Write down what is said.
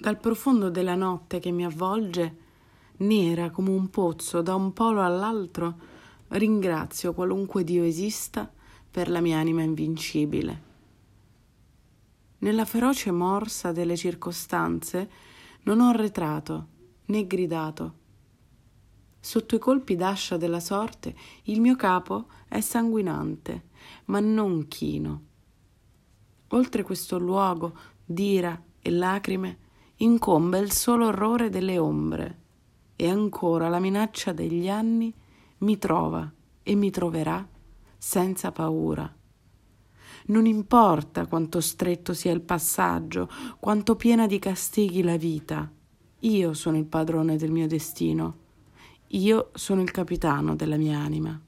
Dal profondo della notte che mi avvolge, nera come un pozzo da un polo all'altro, ringrazio qualunque Dio esista per la mia anima invincibile. Nella feroce morsa delle circostanze non ho arretrato né gridato. Sotto i colpi d'ascia della sorte il mio capo è sanguinante, ma non chino. Oltre questo luogo d'ira e lacrime incombe il solo orrore delle ombre e ancora la minaccia degli anni mi trova e mi troverà senza paura. Non importa quanto stretto sia il passaggio, quanto piena di castighi la vita, io sono il padrone del mio destino, io sono il capitano della mia anima.